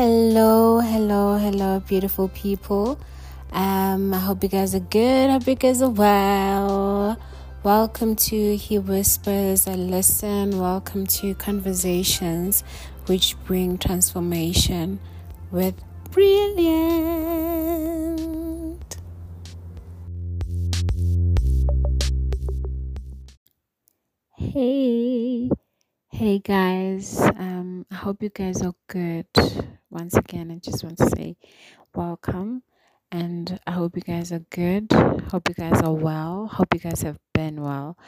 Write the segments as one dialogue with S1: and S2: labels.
S1: Hello, hello, hello, beautiful people. Um, I hope you guys are good. I hope you guys are well. Welcome to He Whispers I Listen. Welcome to Conversations which bring transformation with brilliant. Hey, hey guys. Um, I hope you guys are good. Once again, I just want to say welcome and I hope you guys are good. Hope you guys are well. Hope you guys have been well.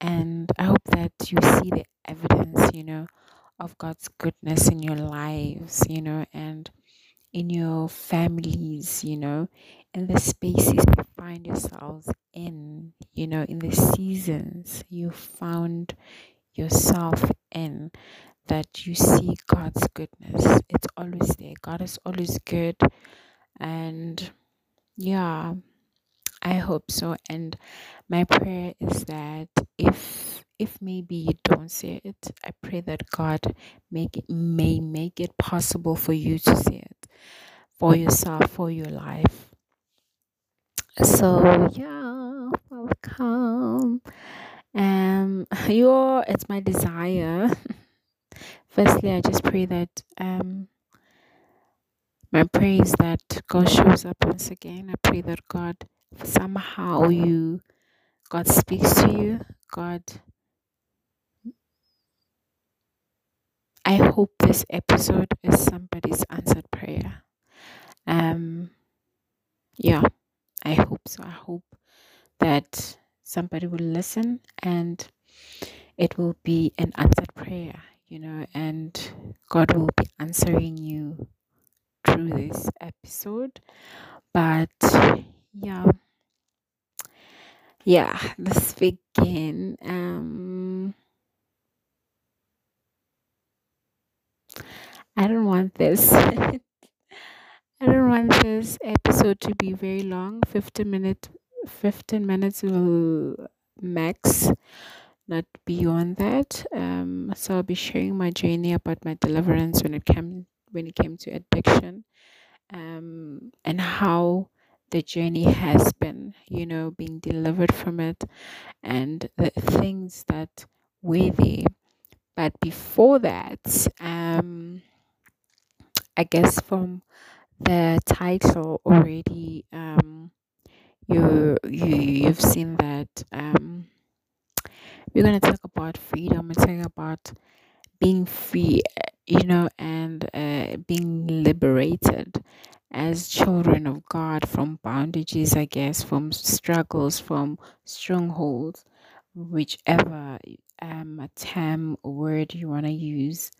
S1: And I hope that you see the evidence, you know, of God's goodness in your lives, you know, and in your families, you know, in the spaces you find yourselves in, you know, in the seasons you found yourself in, that you see God's goodness. It's always there. God is always good. And yeah, I hope so. And my prayer is that if if maybe you don't see it, I pray that God make may make it possible for you to see it for yourself, for your life. So yeah, welcome. Um your it's my desire. Firstly I just pray that um my prayer is that God shows up once again. I pray that God somehow you God speaks to you. God I hope this episode is somebody's answered prayer. Um yeah, I hope so. I hope that somebody will listen and it will be an answered prayer, you know, and God will be answering you through this episode. But yeah, yeah, let's begin. Um, I don't want this. I don't want this episode to be very long. 15 minutes 15 minutes will max not beyond that. Um so i'll be sharing my journey about my deliverance when it came when it came to addiction um and how the journey has been you know being delivered from it and the things that were there. But before that um i guess from the title already um you you you've seen that um we're going to talk about freedom and talking about being free you know and uh, being liberated as children of god from bondages i guess from struggles from strongholds whichever um term or word you want to use.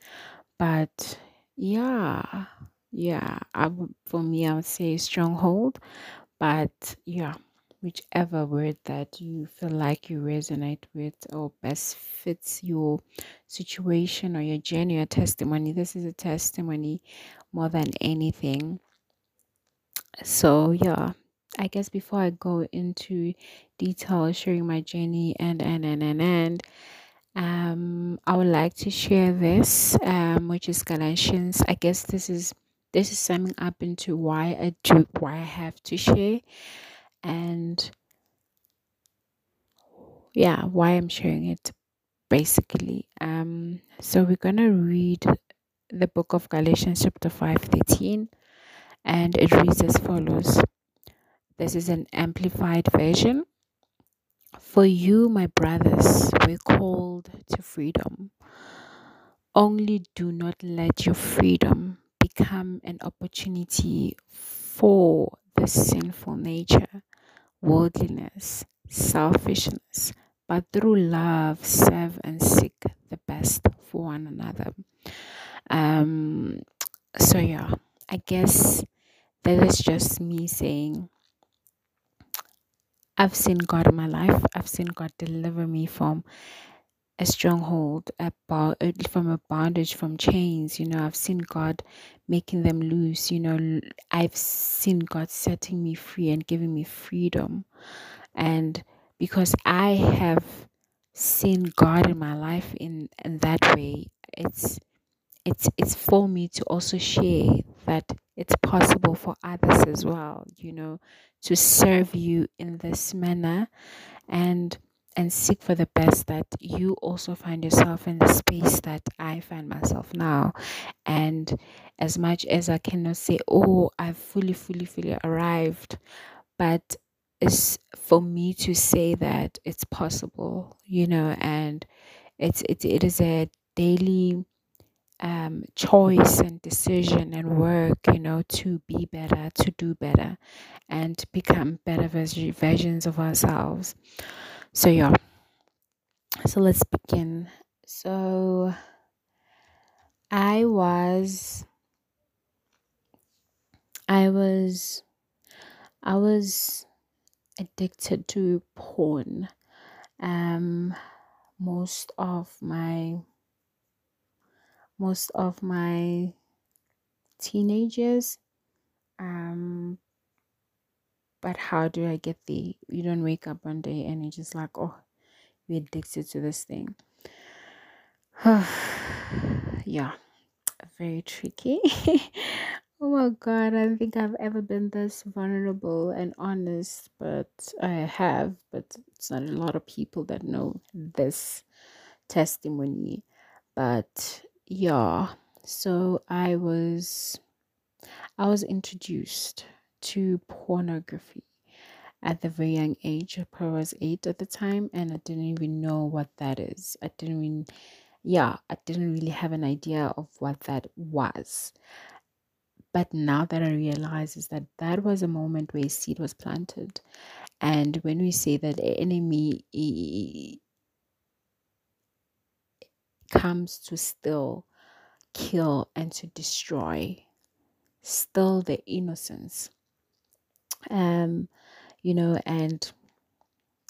S1: But yeah yeah I for me i would say stronghold but yeah whichever word that you feel like you resonate with or best fits your situation or your journey or testimony. This is a testimony more than anything. So, yeah, I guess before I go into detail sharing my journey and and and and and um I would like to share this um which is Galatians. I guess this is this is summing up into why I do why I have to share and yeah why i'm sharing it basically um so we're gonna read the book of galatians chapter 5 13 and it reads as follows. This is an amplified version. For you my brothers were called to freedom. Only do not let your freedom become an opportunity for the sinful nature worldliness, selfishness, but through love serve and seek the best for one another. Um, so yeah, I guess that is just me saying I've seen God in my life. I've seen God deliver me from a stronghold, a uh, from a bondage, from chains. You know, I've seen God making them loose. You know, I've seen God setting me free and giving me freedom. And because I have seen God in my life in, in that way, it's it's it's for me to also share that it's possible for others as well you know to serve you in this manner and and seek for the best that you also find yourself in the space that I find myself now. And as much as I cannot say, oh, I've fully, fully, fully arrived, but it's for me to say that it's possible, you know, and it's it, it is a daily um, choice and decision and work, you know, to be better, to do better, and become better versions of ourselves. So, yeah. So, let's begin. So, I was, I was, I was addicted to porn. Um, most of my most of my teenagers. Um, but how do I get the? You don't wake up one day and you're just like, oh, you're addicted to this thing. yeah, very tricky. oh my god, I don't think I've ever been this vulnerable and honest, but I have. But it's not a lot of people that know this testimony. But yeah so i was i was introduced to pornography. At the very young age i was eight at the time and i didn't even know what that is. I didn't even yeah i didn't really have an idea of what that was. But now that i realize is that that was a moment where a seed was planted. And when we say that enemy comes to still kill and to destroy still the innocence um you know and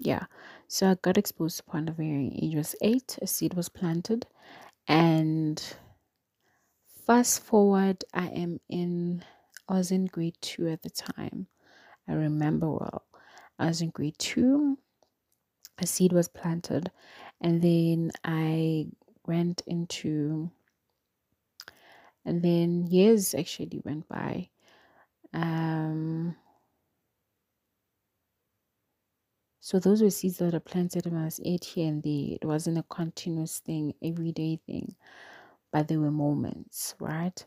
S1: yeah so i got exposed to very age was eight a seed was planted and fast forward i am in i was in grade two at the time. I remember well. I was in grade two a seed was planted and then i went into and then years actually went by. Um so those were seeds that are planted when I was eight here and there. It wasn't a continuous thing, everyday thing, but there were moments, right?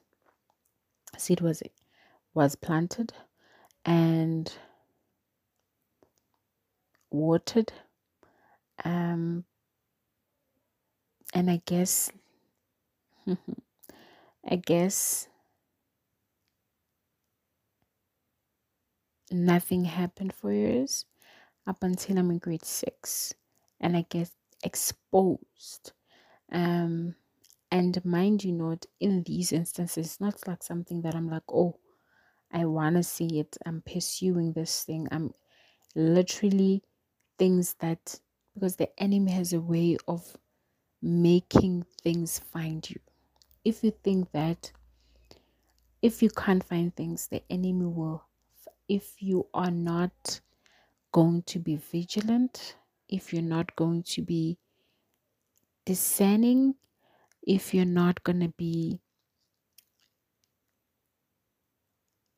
S1: Seed was was planted and watered, um, and I guess, I guess nothing happened for years up until I'm in grade six and I get exposed. Um, and mind you, not in these instances, it's not like something that I'm like, oh, I want to see it. I'm pursuing this thing. I'm literally things that because the enemy has a way of making things find you. If you think that if you can't find things, the enemy will, if you are not going to be vigilant, if you're not going to be discerning, if you're not going to be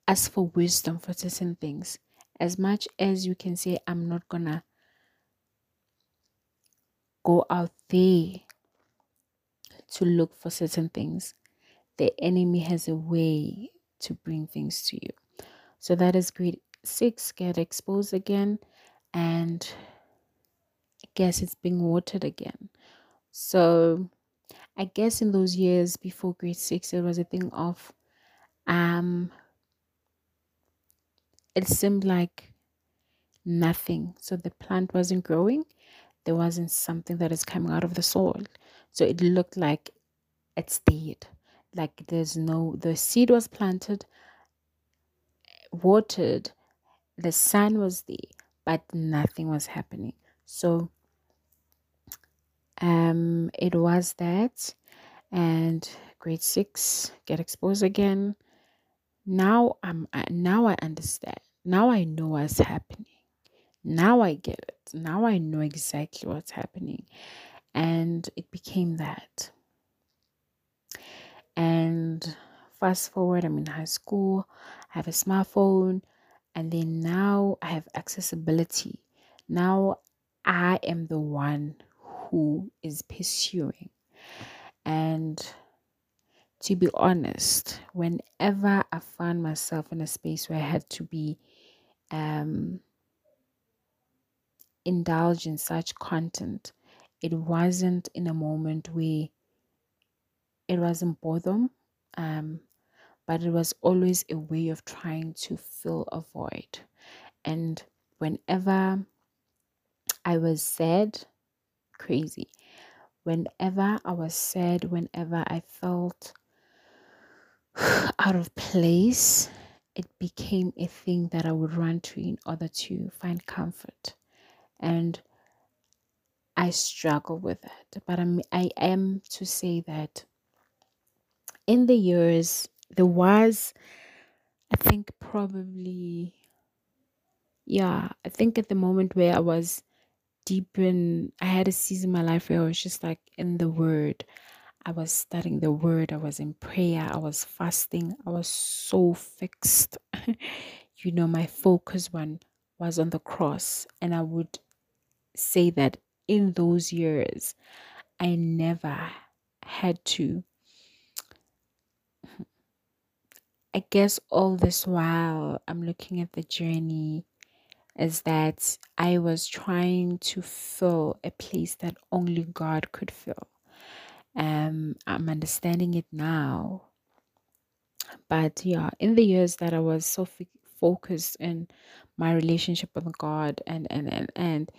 S1: ask for wisdom for certain things, as much as you can say, I'm not gonna go out there to look for certain things, the enemy has a way to bring things to you. So that is grade six, get exposed again, and I guess it's being watered again. So I guess in those years before grade six, it was a thing of um it seemed like nothing. So the plant wasn't growing. There wasn't something that is coming out of the soil. So it looked like it stayed. Like there's no, the seed was planted, watered, the sun was there, but nothing was happening. So um, it was that, and grade six get exposed again. Now I'm now I understand. Now I know what's happening. Now I get it. Now I know exactly what's happening and it became that. And fast forward, I'm in high school, I have a smartphone, and then now I have accessibility. Now I am the one who is pursuing. And to be honest, whenever I found myself in a space where I had to be um, in such content, it wasn't in a moment where it wasn't boredom, um, but it was always a way of trying to fill a void. And whenever I was sad, crazy. Whenever I was sad, whenever I felt out of place, it became a thing that I would run to in order to find comfort. And I struggle with it. But I'm, I am to say that in the years, there was, I think, probably, yeah, I think at the moment where I was deep in, I had a season in my life where I was just like in the Word. I was studying the Word, I was in prayer, I was fasting, I was so fixed. you know, my focus one was on the cross, and I would say that in those years, I never had to I guess all this while I'm looking at the journey is that I was trying to fill a place that only God could fill. Um, I'm understanding it now. But yeah, in the years that I was so f- focused in my relationship with God and and and and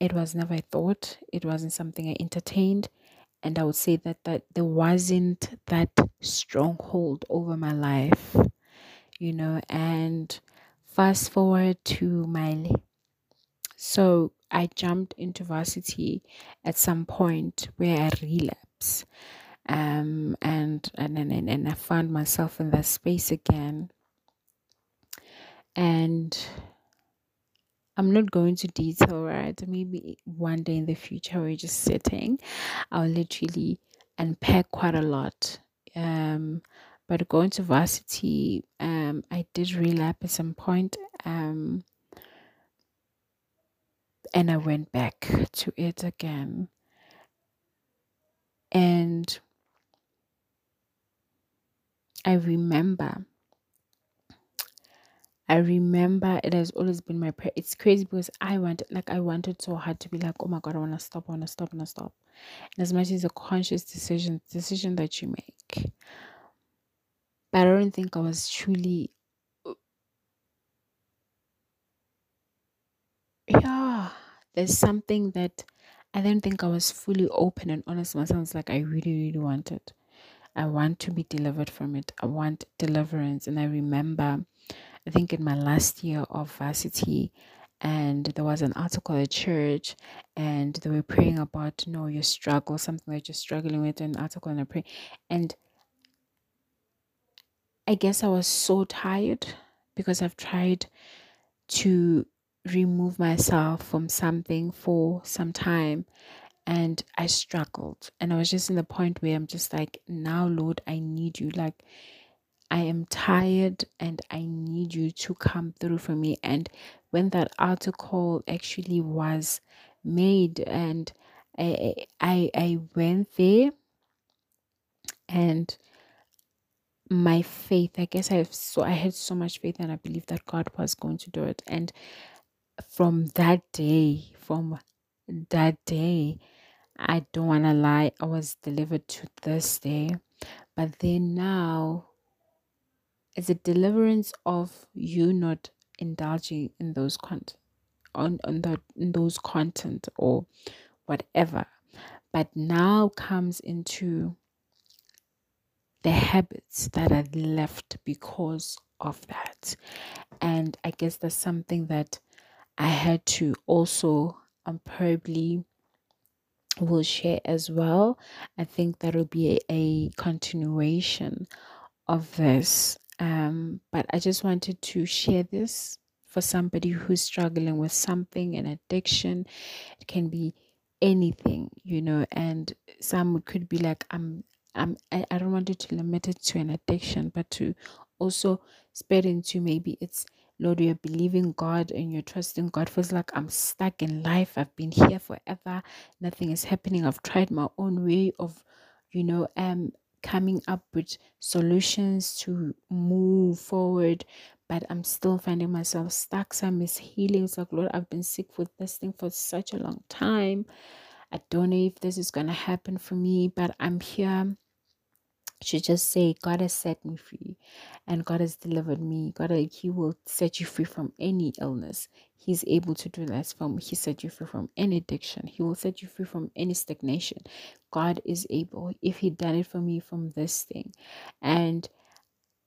S1: it was never a thought. It wasn't something I entertained and I would say that that there wasn't that stronghold over my life, you know. And fast forward to my so I jumped into varsity at some point where I relapsed, um, and and and and I found myself in that space again, and I'm not going to detail, right? Maybe one day in the future, we're just sitting. I'll literally unpack quite a lot. Um, but going to varsity, um, I did relapse at some point. Um, and I went back to it again. And I remember I remember it has always been my prayer. It's crazy because I wanted, like, I wanted so hard to be like, oh my God, I want to stop, I want to stop, I want to stop. And as much as a conscious decision, decision that you make. But I don't think I was truly, yeah, there's something that I don't think I was fully open and honest myself. It's like I really, really wanted. I want to be delivered from it. I want deliverance. And I remember I think in my last year of varsity, and there was an altar call at church, and they were praying about you know your struggle, something that you're struggling with, an altar call and I pray, and I guess I was so tired because I've tried to remove myself from something for some time and I struggled. And I was just in the point where I'm just like now Lord I need you. Like I am tired and I need you to come through for me. And when that altar call actually was made, and I, I, I went there and my faith, I guess I have so I had so much faith and I believed that God was going to do it. And from that day, from that day, I don't want to lie, I was delivered to this day. But then now it's a deliverance of you not indulging in those content on, on the in those content or whatever. But now comes into the habits that are left because of that. And i guess that's something that i had to also um, probably will share as well. I think that will be a, a continuation of this um, but I just wanted to share this for somebody who's struggling with something, an addiction. It can be anything, you know, and some could be like, I'm um, I, I don't want you to limit it to an addiction, but to also spread into maybe it's Lord, you're believing God and you're trusting God. Feels like I'm stuck in life. I've been here forever. Nothing is happening. I've tried my own way of, you know, um, coming up with solutions to move forward, but I'm still finding myself stuck. Some is healing. It's like, Lord, I've been sick with this thing for such a long time. I don't know if this is going to happen for me, but I'm here to just say, God has set me free and God has delivered me. God, He will set you free from any illness. He's able to do that from He set you free from any addiction. He will set you free from any stagnation. God is able. If He done it for me from this thing, and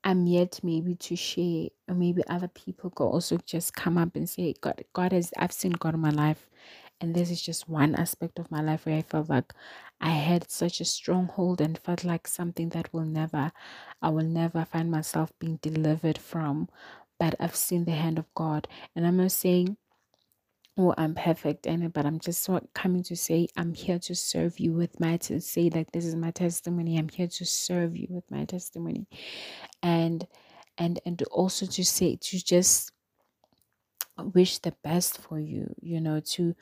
S1: I'm yet maybe to share, or maybe other people could also just come up and say, God, God has I've seen God in my life. And this is just one aspect of my life where I felt like I had such a stronghold and felt like something that will never, I will never find myself being delivered from. But I've seen the hand of God. And I'm not saying, oh, I'm perfect in it, but I'm just coming to say, I'm here to serve you with my, to say, like, this is my testimony. I'm here to serve you with my testimony. And, and, and also to say, to just wish the best for you, you know, to, to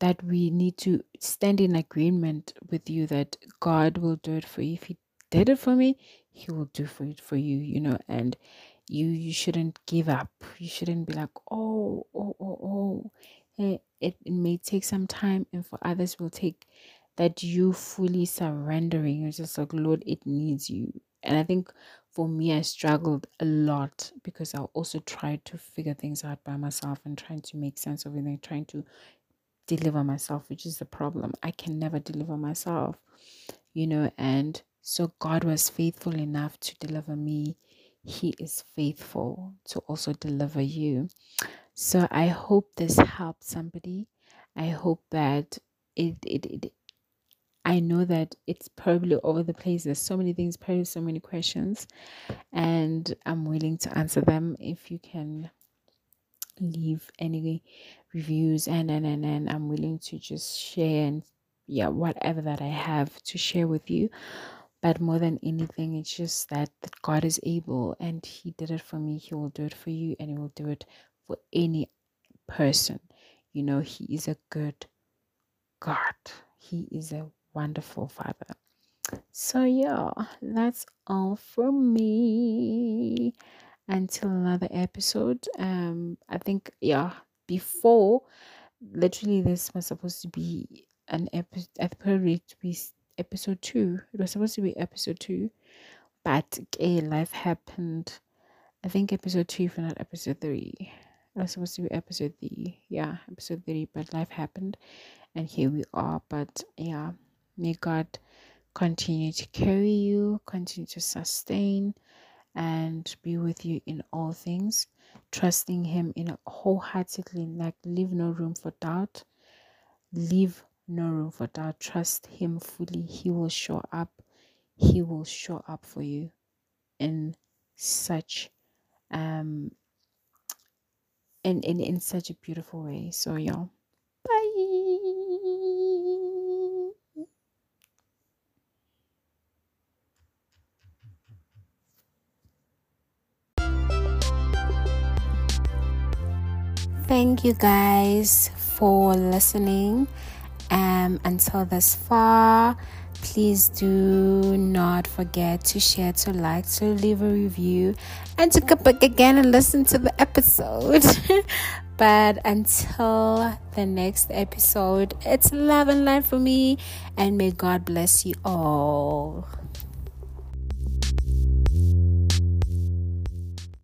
S1: that we need to stand in agreement with you that God will do it for you. If He did it for me, He will do for it for you, you know, and you you shouldn't give up. You shouldn't be like, oh, oh, oh, oh. Eh, it, it may take some time, and for others will take that you fully surrendering. You're just like, Lord, it needs you. And I think for me, I struggled a lot because I also tried to figure things out by myself and trying to make sense of it and trying to deliver myself, which is the problem. I can never deliver myself, you know, and so God was faithful enough to deliver me. He is faithful to also deliver you. So I hope this helped somebody. I hope that it, it, it I know that it's probably over the place. There's so many things, probably so many questions, and I'm willing to answer them if you can leave any reviews and and and, and i'm willing to just share and yeah whatever that i have to share with you. But more than anything it's just that, that god is able and he did it for me. He will do it for you and he will do it for any person. You know he is a good god. He is a wonderful father. So yeah that's all from me. Until another episode. Um, I think yeah, before literally this was supposed to be an episode. I it to be episode two. It was supposed to be episode two, but a life happened. I think episode two, if not episode three. It was supposed to be episode three. Yeah, episode three, but life happened, and here we are. But yeah, may God continue to carry you, continue to sustain and be with you in all things, trusting Him in wholeheartedly, like leave no room for doubt. Leave no room for doubt. Trust Him fully. He will show up. He will show up for you in such um in in, in such a beautiful way. So y'all. Thank you guys for listening. Um, until this far, please do not forget to share, to like, to leave a review, and to come back again and listen to the episode. but until the next episode, it's love and light for me, and may God bless you all.